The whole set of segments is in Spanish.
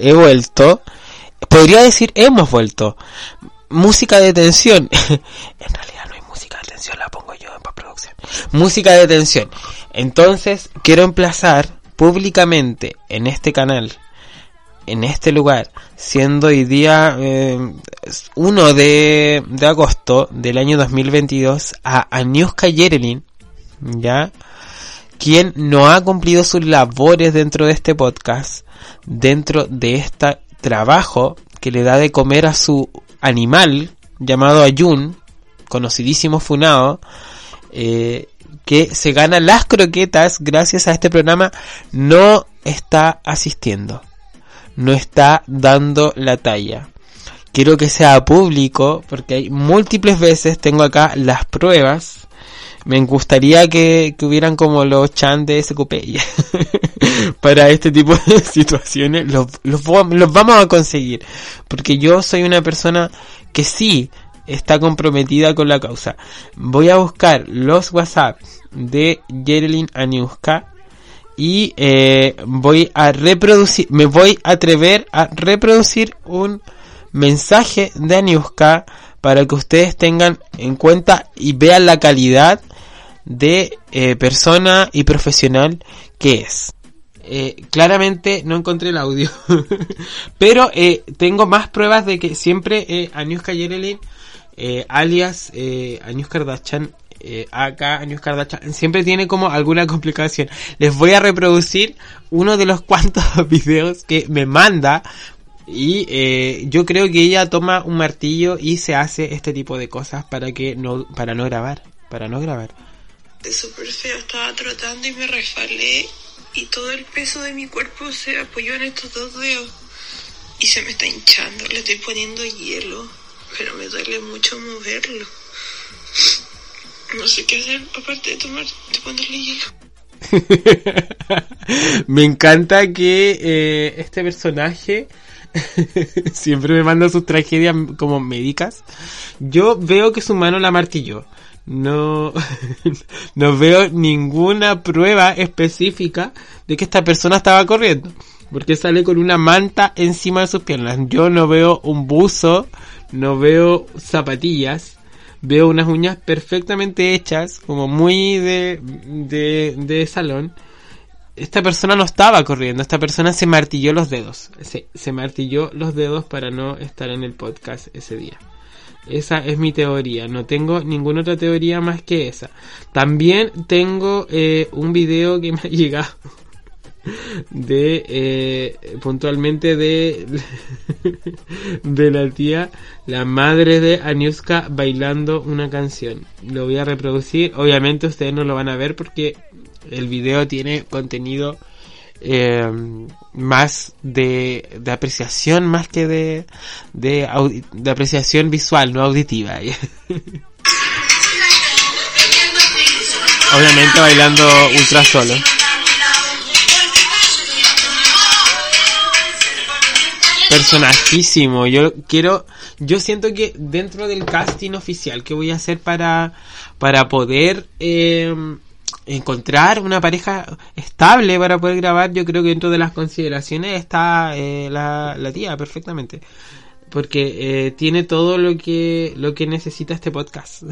He vuelto. Podría decir hemos vuelto. Música de tensión. en realidad no hay música de tensión, la pongo yo en postproducción. Música de tensión. Entonces, quiero emplazar públicamente en este canal, en este lugar, siendo hoy día eh, 1 de, de agosto del año 2022, a Aniuska Yerelin, ¿ya? Quien no ha cumplido sus labores dentro de este podcast, dentro de este trabajo que le da de comer a su animal llamado Ayun, conocidísimo Funao, eh, que se gana las croquetas gracias a este programa, no está asistiendo, no está dando la talla. Quiero que sea público porque hay múltiples veces, tengo acá las pruebas. Me gustaría que, que hubieran como los chan de SQP para este tipo de situaciones. Los, los, vamos a conseguir. Porque yo soy una persona que sí está comprometida con la causa. Voy a buscar los WhatsApp de Geraldine Aniuska y eh, voy a reproducir, me voy a atrever a reproducir un mensaje de Aniuska para que ustedes tengan en cuenta y vean la calidad de eh, persona y profesional que es. Eh, claramente no encontré el audio, pero eh, tengo más pruebas de que siempre eh, Aniuska Yerelin, eh, alias Anius Kardashian, acá Anius Kardashian, siempre tiene como alguna complicación. Les voy a reproducir uno de los cuantos videos que me manda y eh, yo creo que ella toma un martillo y se hace este tipo de cosas para que no para no grabar, para no grabar. De súper feo. Estaba trotando y me resbalé y todo el peso de mi cuerpo se apoyó en estos dos dedos y se me está hinchando. Le estoy poniendo hielo, pero me duele mucho moverlo. No sé qué hacer aparte de tomar, de ponerle hielo. me encanta que eh, este personaje siempre me manda sus tragedias como médicas. Yo veo que su mano la martilló. No, no veo ninguna prueba específica de que esta persona estaba corriendo. Porque sale con una manta encima de sus piernas. Yo no veo un buzo, no veo zapatillas. Veo unas uñas perfectamente hechas, como muy de, de, de salón esta persona no estaba corriendo, esta persona se martilló los dedos. Se, se, martilló los dedos para no estar en el podcast ese día. Esa es mi teoría, no tengo ninguna otra teoría más que esa. También tengo eh, un video que me ha llegado de eh, puntualmente de de la tía la madre de Aniuska bailando una canción lo voy a reproducir obviamente ustedes no lo van a ver porque el video tiene contenido eh, más de, de apreciación más que de de, de apreciación visual no auditiva obviamente bailando ultra solo personajísimo. Yo quiero, yo siento que dentro del casting oficial que voy a hacer para, para poder eh, encontrar una pareja estable para poder grabar, yo creo que dentro de las consideraciones está eh, la, tía perfectamente. Porque eh, tiene todo lo que lo que necesita este podcast.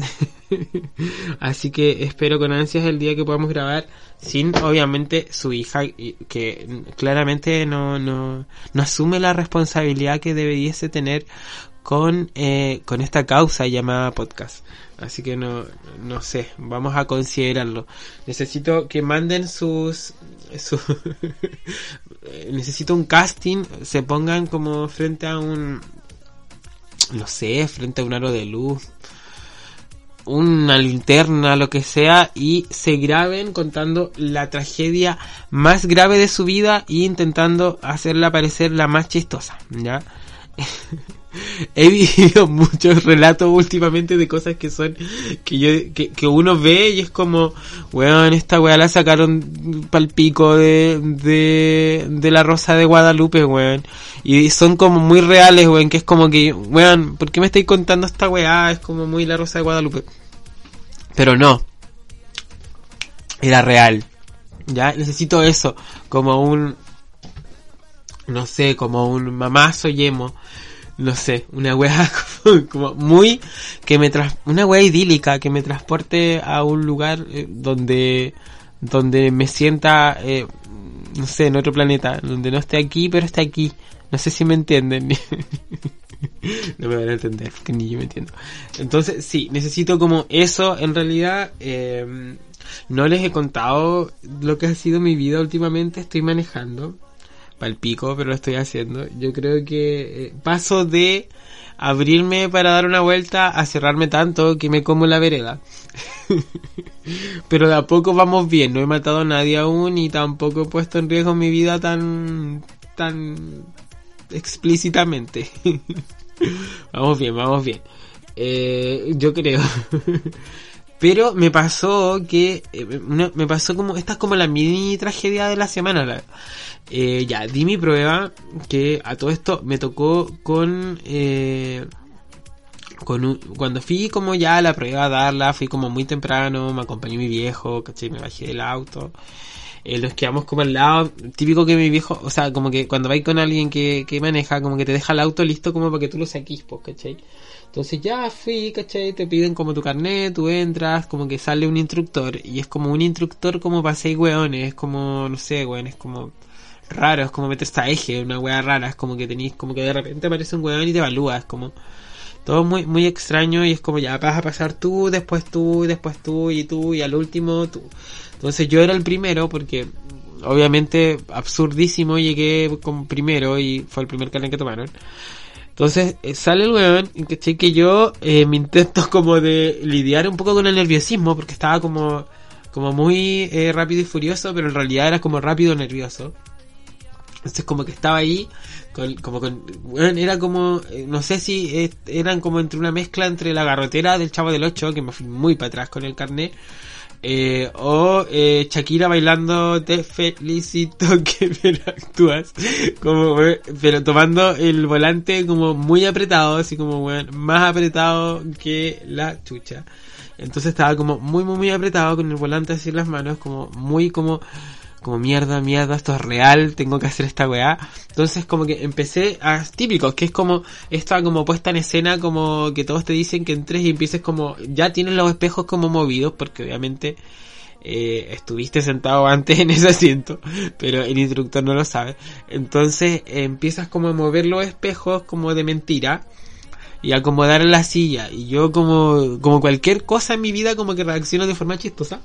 Así que espero con ansias el día que podamos grabar sin obviamente su hija que claramente no no, no asume la responsabilidad que debiese tener con eh, con esta causa llamada podcast así que no no sé vamos a considerarlo necesito que manden sus su necesito un casting se pongan como frente a un no sé, frente a un aro de luz, una linterna, lo que sea, y se graben contando la tragedia más grave de su vida y intentando hacerla parecer la más chistosa, ¿ya? He vivido muchos relatos últimamente de cosas que son que yo que, que uno ve y es como, weón, esta weá la sacaron pal pico de, de, de la Rosa de Guadalupe, weón. Y son como muy reales, weón, que es como que, weón, ¿por qué me estáis contando esta weá? Es como muy la Rosa de Guadalupe. Pero no. Era real. Ya, necesito eso, como un, no sé, como un mamazo yemo, no sé, una wea como, muy, que me tras, una wea idílica, que me transporte a un lugar eh, donde, donde me sienta, eh, no sé, en otro planeta, donde no esté aquí, pero esté aquí. No sé si me entienden. no me van a entender, ni yo me entiendo. Entonces, sí, necesito como eso, en realidad, eh, no les he contado lo que ha sido mi vida últimamente, estoy manejando, para el pico, pero lo estoy haciendo. Yo creo que eh, paso de abrirme para dar una vuelta a cerrarme tanto que me como la vereda. pero de a poco vamos bien, no he matado a nadie aún y tampoco he puesto en riesgo mi vida tan tan explícitamente. vamos bien, vamos bien. Eh, yo creo. Pero me pasó que, eh, me pasó como, esta es como la mini tragedia de la semana. Eh, ya, di mi prueba, que a todo esto me tocó con, eh, con cuando fui como ya a la prueba a darla, fui como muy temprano, me acompañó mi viejo, caché, me bajé del auto. Eh, nos quedamos como al lado, típico que mi viejo, o sea, como que cuando vais con alguien que, que maneja, como que te deja el auto listo como para que tú lo saquís, pues, ¿cachai? Entonces ya fui, ¿cachai? Te piden como tu carnet, tú entras, como que sale un instructor y es como un instructor como para seis weones, es como, no sé, weón, es como raro, es como meter esta eje, una wea rara, es como que tenéis, como que de repente aparece un weón y te evalúa, como todo muy, muy extraño y es como ya vas a pasar tú, después tú, después tú y tú y al último tú. Entonces yo era el primero porque obviamente absurdísimo llegué como primero y fue el primer carnet que tomaron. Entonces eh, sale el weón, ¿cachai? Que yo eh, me intento como de lidiar un poco con el nerviosismo, porque estaba como, como muy eh, rápido y furioso, pero en realidad era como rápido nervioso. Entonces como que estaba ahí, como con, era como, no sé si eran como entre una mezcla entre la garrotera del Chavo del 8, que me fui muy para atrás con el carnet, eh, o eh, Shakira bailando Te felicito que me actúas como pero tomando el volante como muy apretado así como bueno, más apretado que la chucha. Entonces estaba como muy muy muy apretado con el volante así en las manos como muy como como mierda, mierda, esto es real, tengo que hacer esta weá. Entonces como que empecé a típicos, que es como esta como puesta en escena, como que todos te dicen que entres y empieces como, ya tienes los espejos como movidos, porque obviamente eh, estuviste sentado antes en ese asiento, pero el instructor no lo sabe. Entonces empiezas como a mover los espejos como de mentira y acomodar la silla. Y yo como, como cualquier cosa en mi vida como que reacciono de forma chistosa.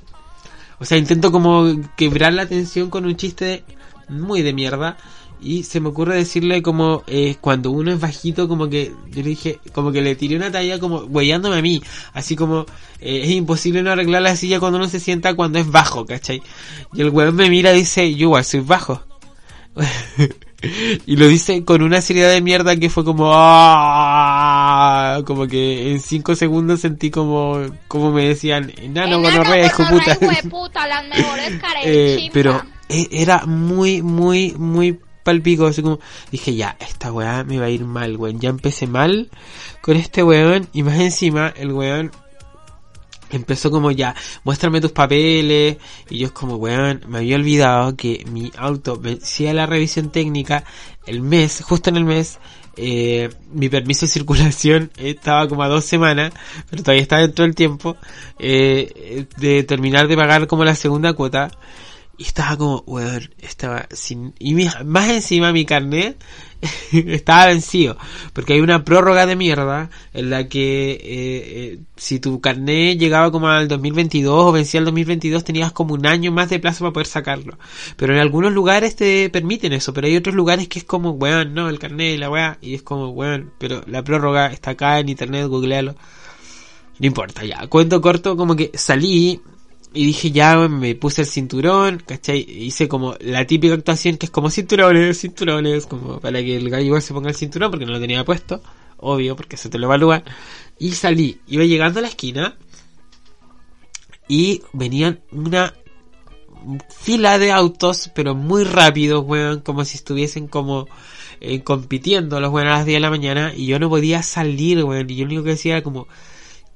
O sea, intento como quebrar la tensión con un chiste muy de mierda. Y se me ocurre decirle como eh, cuando uno es bajito, como que yo le dije, como que le tiré una talla como huellándome a mí. Así como eh, es imposible no arreglar la silla cuando uno se sienta cuando es bajo, ¿cachai? Y el weón me mira y dice, yo igual soy bajo. y lo dice con una seriedad de mierda que fue como ¡ah! como que en cinco segundos sentí como como me decían enano gonorrea hijo puta, puta las mejores eh, pero e, era muy muy muy palpico así como dije ya esta weá me va a ir mal weón ya empecé mal con este weón y más encima el weón empezó como ya, muéstrame tus papeles. Y yo es como, weón, me había olvidado que mi auto vencía la revisión técnica el mes, justo en el mes. Eh, mi permiso de circulación estaba como a dos semanas, pero todavía está dentro del tiempo, eh, de terminar de pagar como la segunda cuota. Y estaba como, weón, estaba sin... Y más encima mi carnet estaba vencido. Porque hay una prórroga de mierda en la que eh, eh, si tu carnet llegaba como al 2022 o vencía el 2022 tenías como un año más de plazo para poder sacarlo. Pero en algunos lugares te permiten eso, pero hay otros lugares que es como, weón, no, el carnet y la weá. Y es como, weón, pero la prórroga está acá en internet, googlealo. No importa, ya. Cuento corto, como que salí, y dije, ya, me puse el cinturón, ¿cachai? Hice como la típica actuación que es como cinturones, cinturones, como para que el gallo se ponga el cinturón porque no lo tenía puesto, obvio, porque se te lo evalúa. Y salí, iba llegando a la esquina y venían una fila de autos, pero muy rápidos, weón, como si estuviesen como eh, compitiendo los weón a las 10 de la mañana y yo no podía salir, weón, y yo lo único que decía era como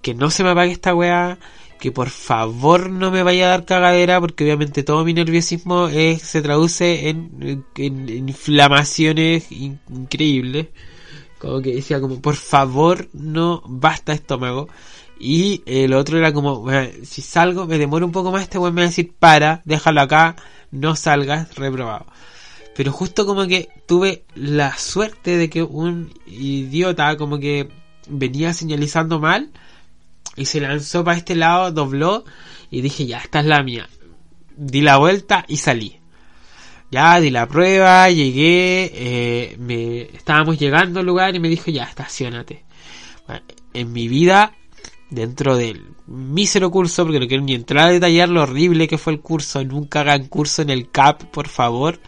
que no se me apague esta weá que por favor no me vaya a dar cagadera porque obviamente todo mi nerviosismo es, se traduce en, inflamaciones increíbles. Como que decía como por favor no basta estómago. Y el otro era como, si salgo, me demoro un poco más, este weón me va a decir, para, déjalo acá, no salgas, reprobado. Pero justo como que tuve la suerte de que un idiota como que venía señalizando mal y se lanzó para este lado, dobló y dije, ya, esta es la mía. Di la vuelta y salí. Ya di la prueba, llegué, eh, me estábamos llegando al lugar y me dijo, ya, estacionate. en mi vida, dentro del mísero curso, porque no quiero ni entrar a detallar lo horrible que fue el curso, nunca hagan curso en el CAP, por favor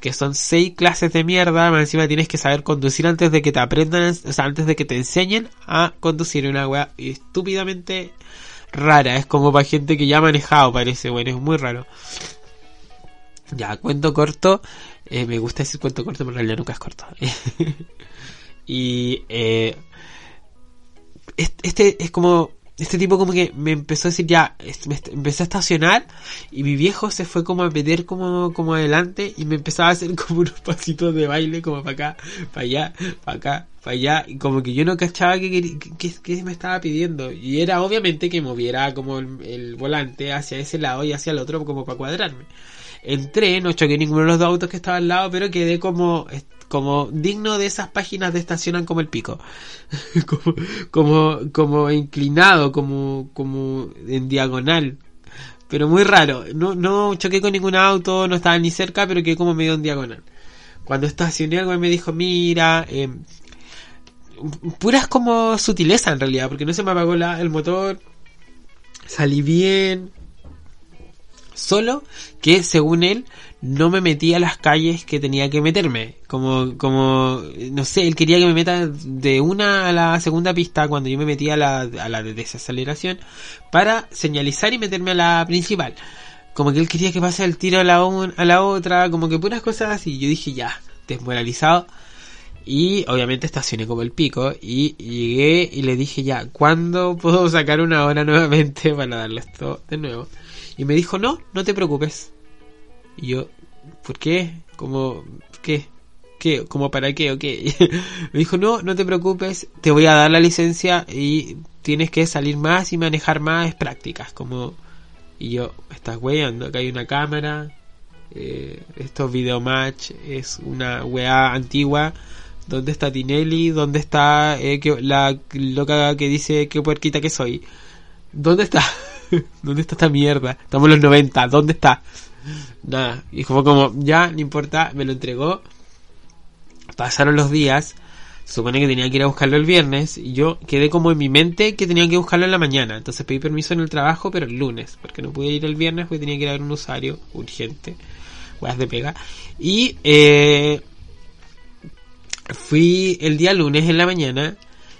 que son seis clases de mierda, más encima tienes que saber conducir antes de que te aprendan, o sea, antes de que te enseñen a conducir una weá estúpidamente rara, es como para gente que ya ha manejado, parece, bueno, es muy raro. Ya, cuento corto, eh, me gusta decir cuento corto, pero en realidad nunca es corto. y eh, este es como este tipo como que me empezó a decir ya, empecé a estacionar y mi viejo se fue como a meter como, como adelante y me empezaba a hacer como unos pasitos de baile como para acá, para allá, para acá, para allá y como que yo no cachaba que, que, me estaba pidiendo y era obviamente que moviera como el, volante hacia ese lado y hacia el otro como para cuadrarme. Entré, no choqué ninguno de los dos autos que estaban al lado, pero quedé como como digno de esas páginas de estacionan como el pico. como, como, como inclinado, como, como en diagonal. Pero muy raro. No, no choqué con ningún auto, no estaba ni cerca, pero quedé como medio en diagonal. Cuando estacioné algo me dijo, mira, eh, puras como sutileza en realidad, porque no se me apagó la, el motor, salí bien, solo que según él no me metía a las calles que tenía que meterme. Como, como, no sé, él quería que me meta de una a la segunda pista cuando yo me metía a la, a la de desaceleración para señalizar y meterme a la principal. Como que él quería que pase el tiro a la, a la otra, como que puras cosas así. Yo dije ya, desmoralizado. Y obviamente estacioné como el pico y llegué y le dije ya, ¿cuándo puedo sacar una hora nuevamente para darle esto de nuevo? Y me dijo, no, no te preocupes y yo, ¿por qué? ¿Cómo? ¿Qué? ¿Qué? ¿Cómo para qué? ¿O qué? Me dijo, no, no te preocupes, te voy a dar la licencia y tienes que salir más y manejar más prácticas. Como, y yo, estás weyando, acá hay una cámara, eh, esto es match, es una weá antigua. ¿Dónde está Tinelli? ¿Dónde está eh, que, la loca que dice qué puerquita que soy? ¿Dónde está? ¿Dónde está esta mierda? Estamos en los 90, ¿dónde está? Nada, y fue como, ya, no importa, me lo entregó. Pasaron los días, supone que tenía que ir a buscarlo el viernes, y yo quedé como en mi mente que tenía que buscarlo en la mañana. Entonces pedí permiso en el trabajo, pero el lunes, porque no pude ir el viernes porque tenía que ir a ver un usuario urgente, weas de pega. Y eh, fui el día lunes en la mañana,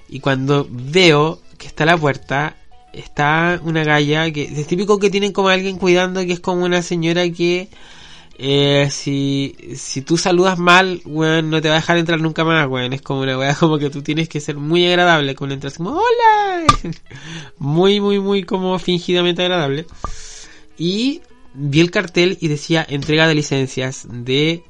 y cuando veo que está la puerta, está una galla que es típico que tienen como alguien cuidando que es como una señora que eh, si, si tú saludas mal, weón, no te va a dejar entrar nunca más, weón. Es como una weá como que tú tienes que ser muy agradable cuando entras como hola. muy, muy, muy como fingidamente agradable. Y vi el cartel y decía entrega de licencias de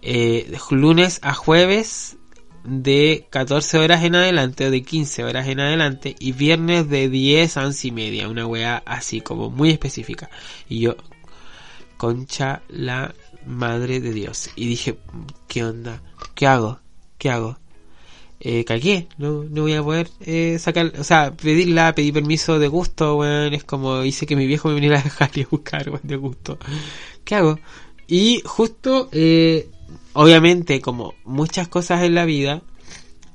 eh, lunes a jueves de 14 horas en adelante o de 15 horas en adelante y viernes de 10 a 11 y media, una weá así como muy específica. Y yo, concha la madre de Dios. Y dije, ¿qué onda? ¿Qué hago? ¿Qué hago? Eh, cagué, no, no voy a poder eh, sacar, o sea, pedirla, pedí permiso de gusto, weón, es como hice que mi viejo me viniera a dejar y a buscar, weón, de gusto. ¿Qué hago? Y justo eh, obviamente, como muchas cosas en la vida,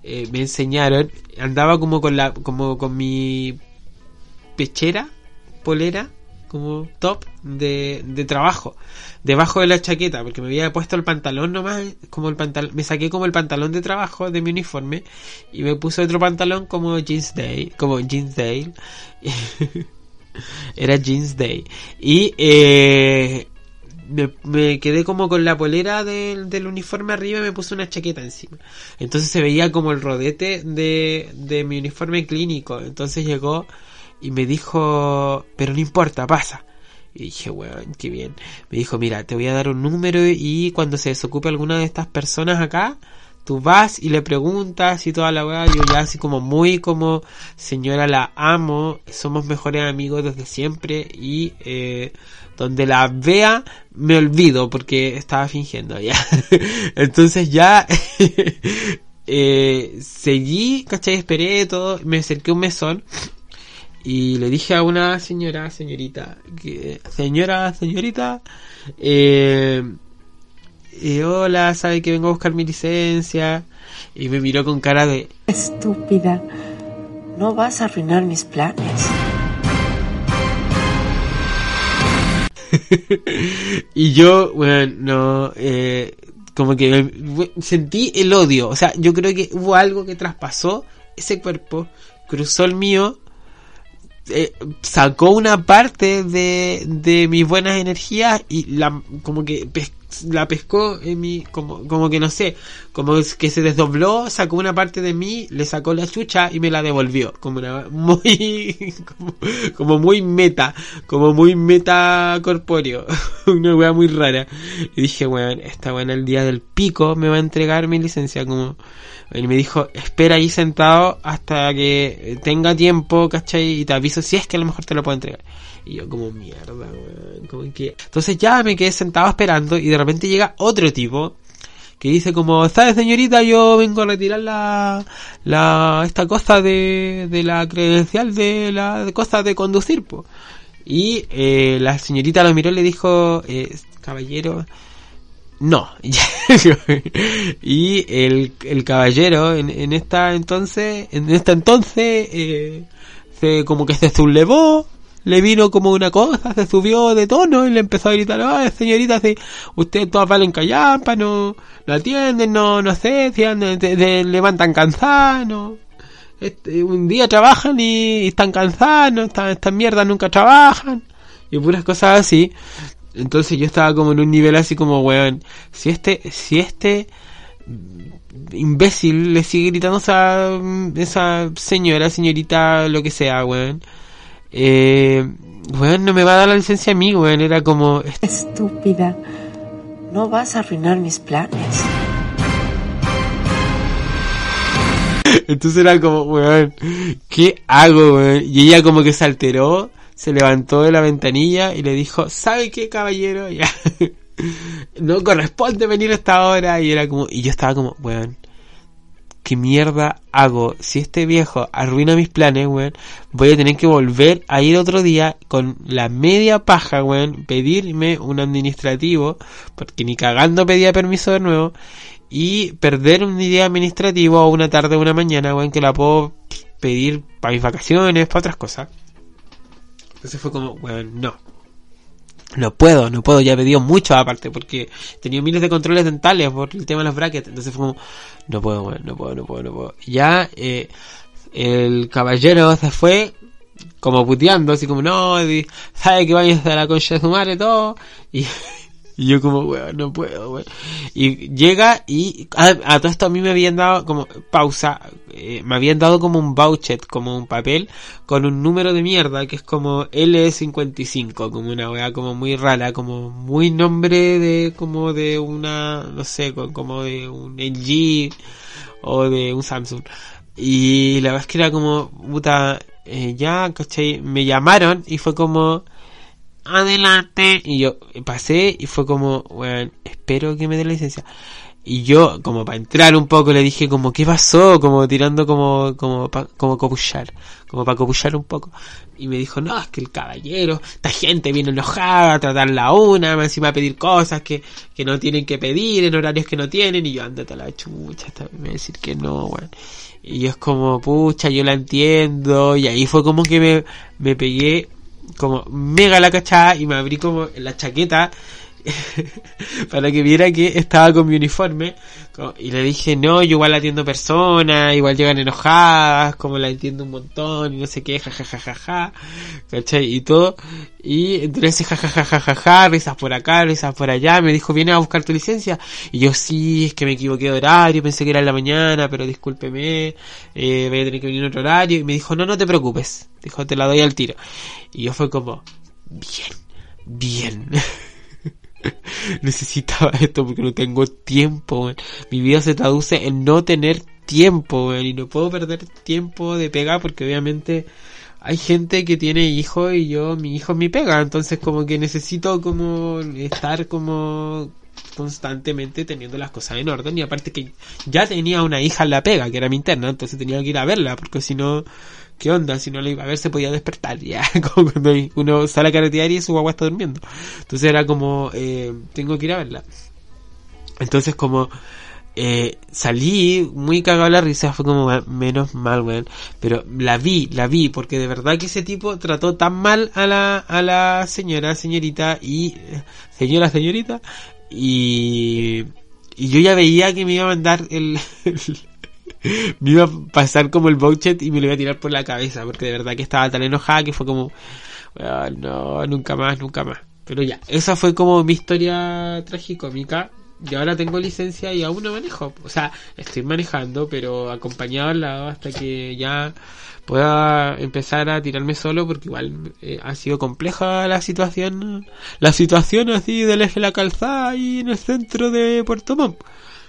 eh, me enseñaron, andaba como con la, como con mi pechera, polera, como top de, de trabajo, debajo de la chaqueta, porque me había puesto el pantalón nomás, como el pantalón, me saqué como el pantalón de trabajo de mi uniforme y me puse otro pantalón como jeans day, como jeans day, era jeans day. Y eh, me, quedé como con la polera del, uniforme arriba y me puse una chaqueta encima. Entonces se veía como el rodete de, de mi uniforme clínico. Entonces llegó y me dijo, pero no importa, pasa. Y dije, weón, qué bien. Me dijo, mira, te voy a dar un número y cuando se desocupe alguna de estas personas acá, tú vas y le preguntas y toda la weá, yo ya así como muy como señora la amo, somos mejores amigos desde siempre y eh, donde la vea me olvido porque estaba fingiendo ya. Entonces ya eh, seguí, ¿cachai? Esperé todo, me acerqué un mesón y le dije a una señora, señorita, que, señora, señorita, eh, y hola, sabe que vengo a buscar mi licencia. Y me miró con cara de... Estúpida, no vas a arruinar mis planes. y yo, bueno, no, eh, como que sentí el odio. O sea, yo creo que hubo algo que traspasó ese cuerpo, cruzó el mío, eh, sacó una parte de, de mis buenas energías y la, como que la pescó en mi, como, como que no sé, como que se desdobló, sacó una parte de mí, le sacó la chucha y me la devolvió, como una, muy, como, muy meta, como muy meta corpóreo, una wea muy rara. Y dije, weón, esta weón el día del pico me va a entregar mi licencia, como, y me dijo, espera ahí sentado hasta que tenga tiempo, ¿cachai? Y te aviso si es que a lo mejor te lo puedo entregar. Y yo como mierda, weón. Como que... Entonces ya me quedé sentado esperando y de repente llega otro tipo que dice como, ¿sabes señorita? Yo vengo a retirar la, la, esta cosa de, de la credencial de la de cosa de conducir, po. Y eh, la señorita lo miró y le dijo, eh, caballero, no. y el, el caballero en, en esta entonces, en esta entonces, eh, se, como que se sublevó, le vino como una cosa, se subió de tono y le empezó a gritar, ay señorita, si ustedes todas valen callampa, no, no atienden, no, no sé, si levantan cansados. Este, un día trabajan y, están cansados, no, estas esta mierdas nunca trabajan, y puras cosas así. Entonces yo estaba como en un nivel así como, weón, si este, si este imbécil le sigue gritando a esa, esa señora, señorita, lo que sea, weón eh, bueno, no me va a dar la licencia a mí, weón. Era como... Estúpida. No vas a arruinar mis planes. Entonces era como, weón, ¿qué hago, weón? Y ella como que se alteró, se levantó de la ventanilla y le dijo, ¿sabe qué, caballero? Ya. no corresponde venir a esta hora. Y era como, y yo estaba como, weón, ¿qué mierda hago? Si este viejo arruina mis planes, weón, voy a tener que volver a ir otro día con la media paja, weón, pedirme un administrativo, porque ni cagando pedía permiso de nuevo, y perder un día administrativo una tarde o una mañana, weón, que la puedo pedir para mis vacaciones, para otras cosas. Entonces fue como, weón, no no puedo, no puedo, ya he pedido mucho aparte, porque tenía miles de controles dentales por el tema de los brackets, entonces fue como, no puedo, no puedo, no puedo, no puedo. Ya, eh, el caballero se fue, como puteando, así como, no, sabe que vayas a la concha de su madre todo, y y yo como, weón, no puedo, weón. Y llega y a, todo esto a mí me habían dado como pausa, eh, me habían dado como un voucher, como un papel con un número de mierda que es como L55, como una weá como muy rara, como muy nombre de como de una, no sé, como de un LG o de un Samsung. Y la verdad es que era como, puta, eh, ya, ¿cachai? Me llamaron y fue como adelante. Y yo pasé y fue como, bueno, espero que me dé la licencia. Y yo, como para entrar un poco, le dije como, ¿qué pasó? Como tirando como, como, como copuchar, como para copuchar un poco. Y me dijo, no, es que el caballero, esta gente viene enojada a tratar la una, encima a pedir cosas que, que no tienen que pedir en horarios que no tienen. Y yo, ándate a la chucha, me va a decir que no, weón. Y yo es como, pucha, yo la entiendo. Y ahí fue como que me, me pegué como mega la cachada y me abrí como la chaqueta para que viera que estaba con mi uniforme. Y le dije, no, yo igual atiendo personas, igual llegan enojadas, como la entiendo un montón, y no sé qué, jajajajaja, ¿cachai? Y todo. Y entonces jajajajaja, risas por acá, risas por allá, me dijo, ¿vienes a buscar tu licencia? Y yo, sí, es que me equivoqué de horario, pensé que era la mañana, pero discúlpeme, eh, voy a tener que venir en otro horario. Y me dijo, no, no te preocupes, dijo, te la doy al tiro. Y yo fue como, bien, bien. necesitaba esto porque no tengo tiempo, Mi vida se traduce en no tener tiempo, y no puedo perder tiempo de pega porque obviamente hay gente que tiene hijos y yo, mi hijo es mi pega, entonces como que necesito como estar como constantemente teniendo las cosas en orden. Y aparte que ya tenía una hija en la pega que era mi interna entonces tenía que ir a verla porque si no ¿qué onda? Si no la iba a ver se podía despertar ya, como cuando uno sale a carretear y su guagua está durmiendo. Entonces era como, eh, tengo que ir a verla. Entonces como, eh, salí muy cagado la risa, fue como menos mal, weón. Pero la vi, la vi, porque de verdad que ese tipo trató tan mal a la, a la señora, señorita y, señora, señorita, y, y yo ya veía que me iba a mandar el me iba a pasar como el Bouchet y me lo iba a tirar por la cabeza, porque de verdad que estaba tan enojada que fue como, no, nunca más, nunca más. Pero ya, esa fue como mi historia tragicómica. Y ahora tengo licencia y aún no manejo. O sea, estoy manejando, pero acompañado al lado hasta que ya pueda empezar a tirarme solo, porque igual eh, ha sido compleja la situación. La situación así del eje de la calzada y en el centro de Puerto Montt.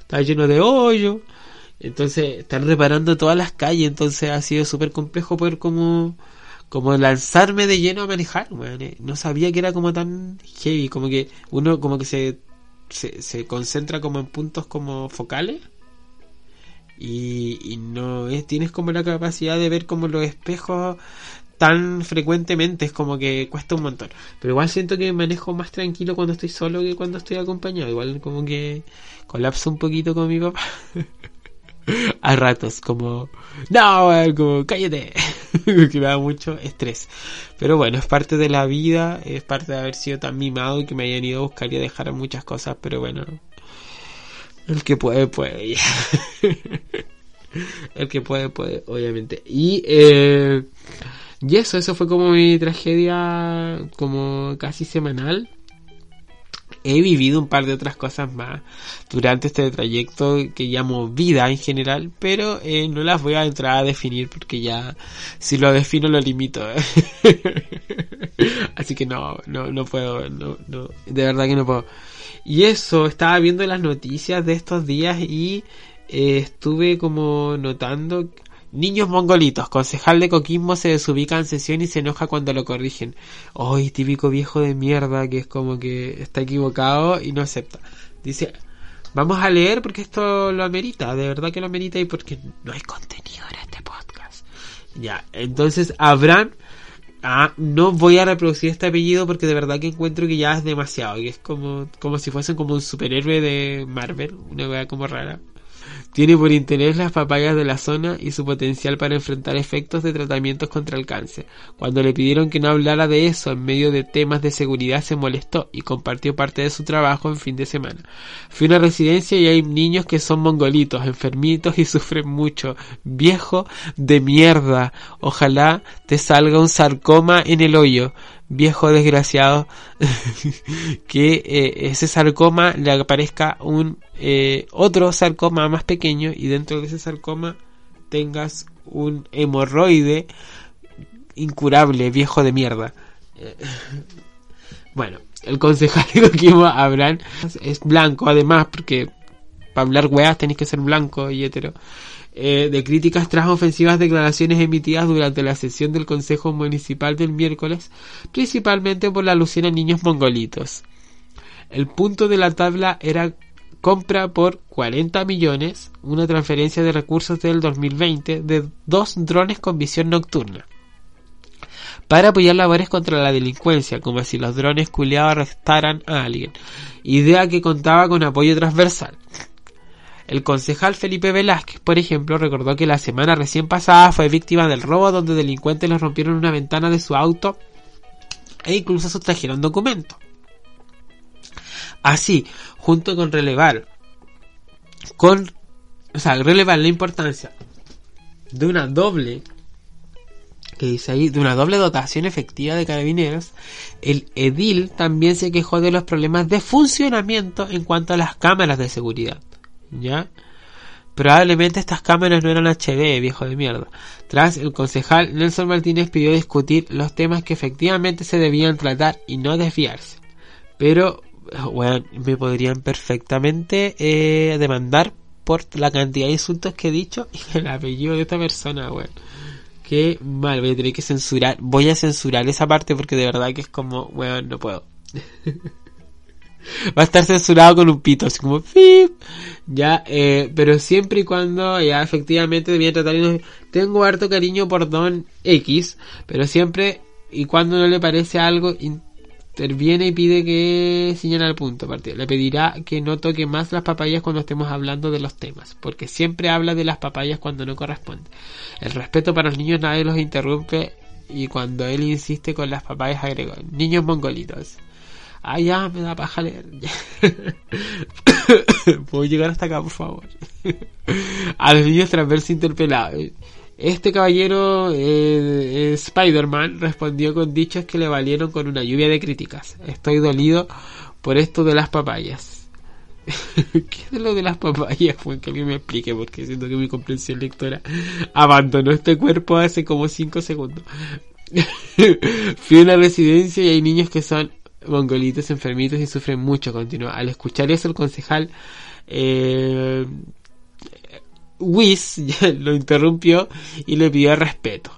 Está lleno de hoyo entonces están reparando todas las calles, entonces ha sido súper complejo poder como, como lanzarme de lleno a manejar, eh, No sabía que era como tan heavy, como que uno como que se, se, concentra como en puntos como focales y, y no es, tienes como la capacidad de ver como los espejos tan frecuentemente es como que cuesta un montón. Pero igual siento que manejo más tranquilo cuando estoy solo que cuando estoy acompañado. Igual como que colapso un poquito con mi papá. a ratos, como, no, como, cállate, que me da mucho estrés. Pero bueno, es parte de la vida, es parte de haber sido tan mimado y que me hayan ido a buscar y a dejar muchas cosas, pero bueno, el que puede, puede. el que puede, puede, obviamente. Y, eh, y eso, eso fue como mi tragedia, como casi semanal he vivido un par de otras cosas más durante este trayecto que llamo vida en general, pero eh, no las voy a entrar a definir porque ya si lo defino lo limito. Así que no, no, no puedo, no, no, de verdad que no puedo. Y eso, estaba viendo las noticias de estos días y eh, estuve como notando Niños mongolitos. Concejal de Coquimbo se desubica en sesión y se enoja cuando lo corrigen. Hoy típico viejo de mierda que es como que está equivocado y no acepta. Dice, vamos a leer porque esto lo amerita, de verdad que lo amerita y porque no hay contenido en este podcast. Ya, entonces Abraham... Ah, no voy a reproducir este apellido porque de verdad que encuentro que ya es demasiado. Y es como, como si fuesen como un superhéroe de Marvel. Una wea como rara. Tiene por interés las papayas de la zona y su potencial para enfrentar efectos de tratamientos contra el cáncer. Cuando le pidieron que no hablara de eso en medio de temas de seguridad se molestó y compartió parte de su trabajo en fin de semana. Fui a una residencia y hay niños que son mongolitos, enfermitos y sufren mucho. Viejo de mierda. Ojalá te salga un sarcoma en el hoyo viejo desgraciado que eh, ese sarcoma le aparezca un eh, otro sarcoma más pequeño y dentro de ese sarcoma tengas un hemorroide incurable, viejo de mierda. Eh, bueno, el concejal que iba a hablar es blanco, además, porque para hablar weas tenéis que ser blanco y hetero. Eh, de críticas tras ofensivas declaraciones emitidas durante la sesión del Consejo Municipal del miércoles, principalmente por la alusión a niños mongolitos. El punto de la tabla era compra por 40 millones una transferencia de recursos del 2020 de dos drones con visión nocturna para apoyar labores contra la delincuencia, como si los drones culeados arrestaran a alguien, idea que contaba con apoyo transversal. El concejal Felipe Velázquez, por ejemplo, recordó que la semana recién pasada fue víctima del robo donde delincuentes le rompieron una ventana de su auto e incluso sustrajeron documentos. Así, junto con relevar, con, o sea, relevar la importancia de una doble que dice ahí, de una doble dotación efectiva de carabineros, el edil también se quejó de los problemas de funcionamiento en cuanto a las cámaras de seguridad. ¿Ya? Probablemente estas cámaras no eran HD, viejo de mierda. Tras, el concejal Nelson Martínez pidió discutir los temas que efectivamente se debían tratar y no desviarse. Pero, bueno, me podrían perfectamente eh, demandar por la cantidad de insultos que he dicho y el apellido de esta persona, weón. Qué mal, voy a tener que censurar. Voy a censurar esa parte porque de verdad que es como, weón, no puedo. Va a estar censurado con un pito, así como ¡Fip! Ya, eh, pero siempre y cuando ya efectivamente debía tratar. Tengo harto cariño por Don X, pero siempre y cuando no le parece algo interviene y pide que señale al punto. Le pedirá que no toque más las papayas cuando estemos hablando de los temas, porque siempre habla de las papayas cuando no corresponde. El respeto para los niños nadie los interrumpe y cuando él insiste con las papayas agregó, niños mongolitos. Ah, ya, me da paja leer. Puedo llegar hasta acá, por favor. A los niños tras verse interpelados. Este caballero, eh, Spider-Man, respondió con dichos que le valieron con una lluvia de críticas. Estoy dolido por esto de las papayas. ¿Qué es lo de las papayas? Pues que alguien me explique, porque siento que mi comprensión lectora abandonó este cuerpo hace como 5 segundos. Fui a una residencia y hay niños que son mongolitos enfermitos y sufren mucho. Continúa. Al escuchar eso, el concejal eh, Whis lo interrumpió y le pidió respeto.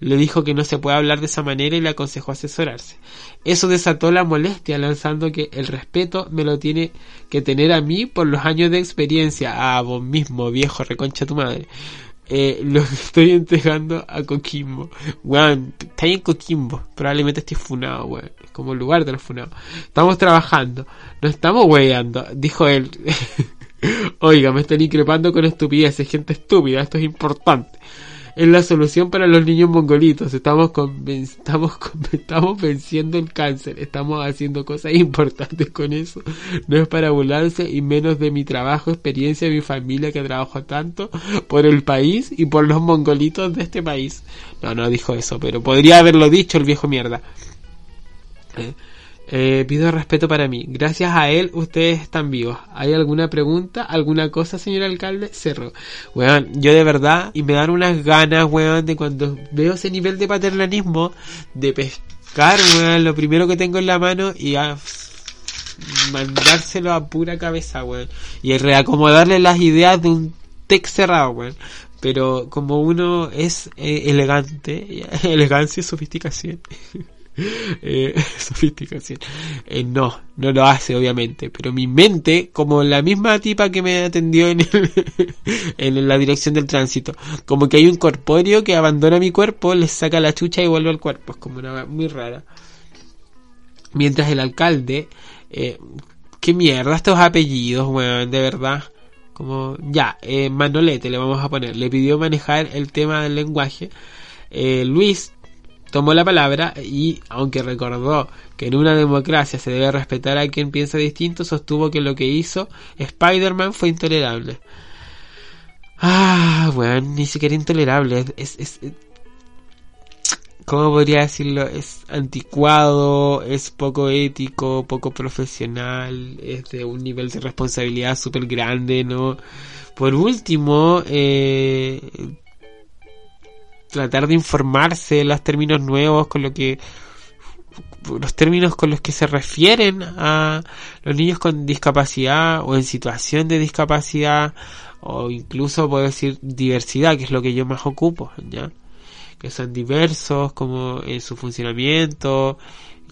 Le dijo que no se puede hablar de esa manera y le aconsejó asesorarse. Eso desató la molestia, lanzando que el respeto me lo tiene que tener a mí por los años de experiencia. A vos mismo, viejo, reconcha tu madre. Eh, lo estoy entregando a Coquimbo. Weón, está en Coquimbo. Probablemente esté funado, weón. Es como el lugar de los funados. Estamos trabajando. No estamos weyando, dijo él. Oiga, me están increpando con estupideces, gente estúpida, esto es importante. Es la solución para los niños mongolitos. Estamos, estamos, estamos venciendo el cáncer. Estamos haciendo cosas importantes con eso. No es para burlarse y menos de mi trabajo, experiencia, mi familia que trabajo tanto por el país y por los mongolitos de este país. No, no dijo eso, pero podría haberlo dicho el viejo mierda. Eh, eh, pido respeto para mí. Gracias a él ustedes están vivos. ¿Hay alguna pregunta? ¿Alguna cosa, señor alcalde? Cerro. Weón, yo de verdad, y me dan unas ganas, weón, de cuando veo ese nivel de paternalismo, de pescar, weón, lo primero que tengo en la mano y a mandárselo a pura cabeza, weón. Y reacomodarle las ideas de un text cerrado, weón pero como uno es eh, elegante, elegancia y sofisticación, eh, sofisticación. Eh, no, no lo hace obviamente, pero mi mente, como la misma tipa que me atendió en, en la dirección del tránsito, como que hay un corpóreo que abandona mi cuerpo, le saca la chucha y vuelve al cuerpo, es como una muy rara. Mientras el alcalde, eh, qué mierda estos apellidos, weón, de verdad. Como, ya, eh, Manolete le vamos a poner, le pidió manejar el tema del lenguaje. Eh, Luis tomó la palabra y, aunque recordó que en una democracia se debe respetar a quien piensa distinto, sostuvo que lo que hizo Spider-Man fue intolerable. Ah, bueno, ni siquiera intolerable. Es, es, ¿Cómo podría decirlo? Es anticuado, es poco ético, poco profesional, es de un nivel de responsabilidad súper grande, ¿no? Por último, eh, tratar de informarse los términos nuevos con lo que los términos con los que se refieren a los niños con discapacidad o en situación de discapacidad o incluso puedo decir diversidad que es lo que yo más ocupo ya que son diversos como en su funcionamiento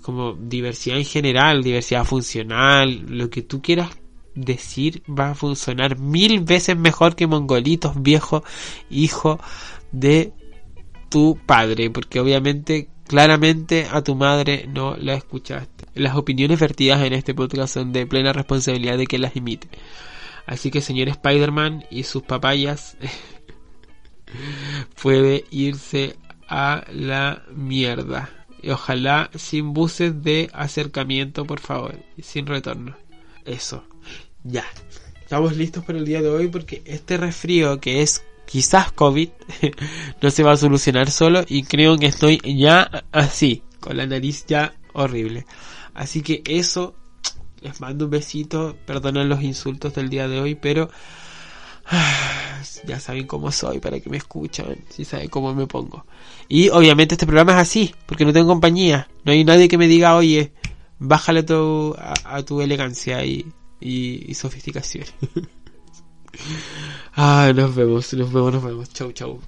como diversidad en general diversidad funcional lo que tú quieras decir va a funcionar mil veces mejor que mongolitos viejo hijo de tu padre, porque obviamente claramente a tu madre no la escuchaste. Las opiniones vertidas en este podcast son de plena responsabilidad de que las imite. Así que señor Spider-Man y sus papayas puede irse a la mierda. Y ojalá sin buses de acercamiento, por favor, sin retorno. eso. Ya. Estamos listos para el día de hoy porque este resfrío que es quizás COVID no se va a solucionar solo y creo que estoy ya así, con la nariz ya horrible. Así que eso, les mando un besito, perdonen los insultos del día de hoy, pero ya saben cómo soy para que me escuchan, si saben cómo me pongo. Y obviamente este programa es así, porque no tengo compañía, no hay nadie que me diga, oye, bájale tu, a, tu elegancia y sofisticación. ah, nos vemos, nos vemos, nos vemos. Chau, chau.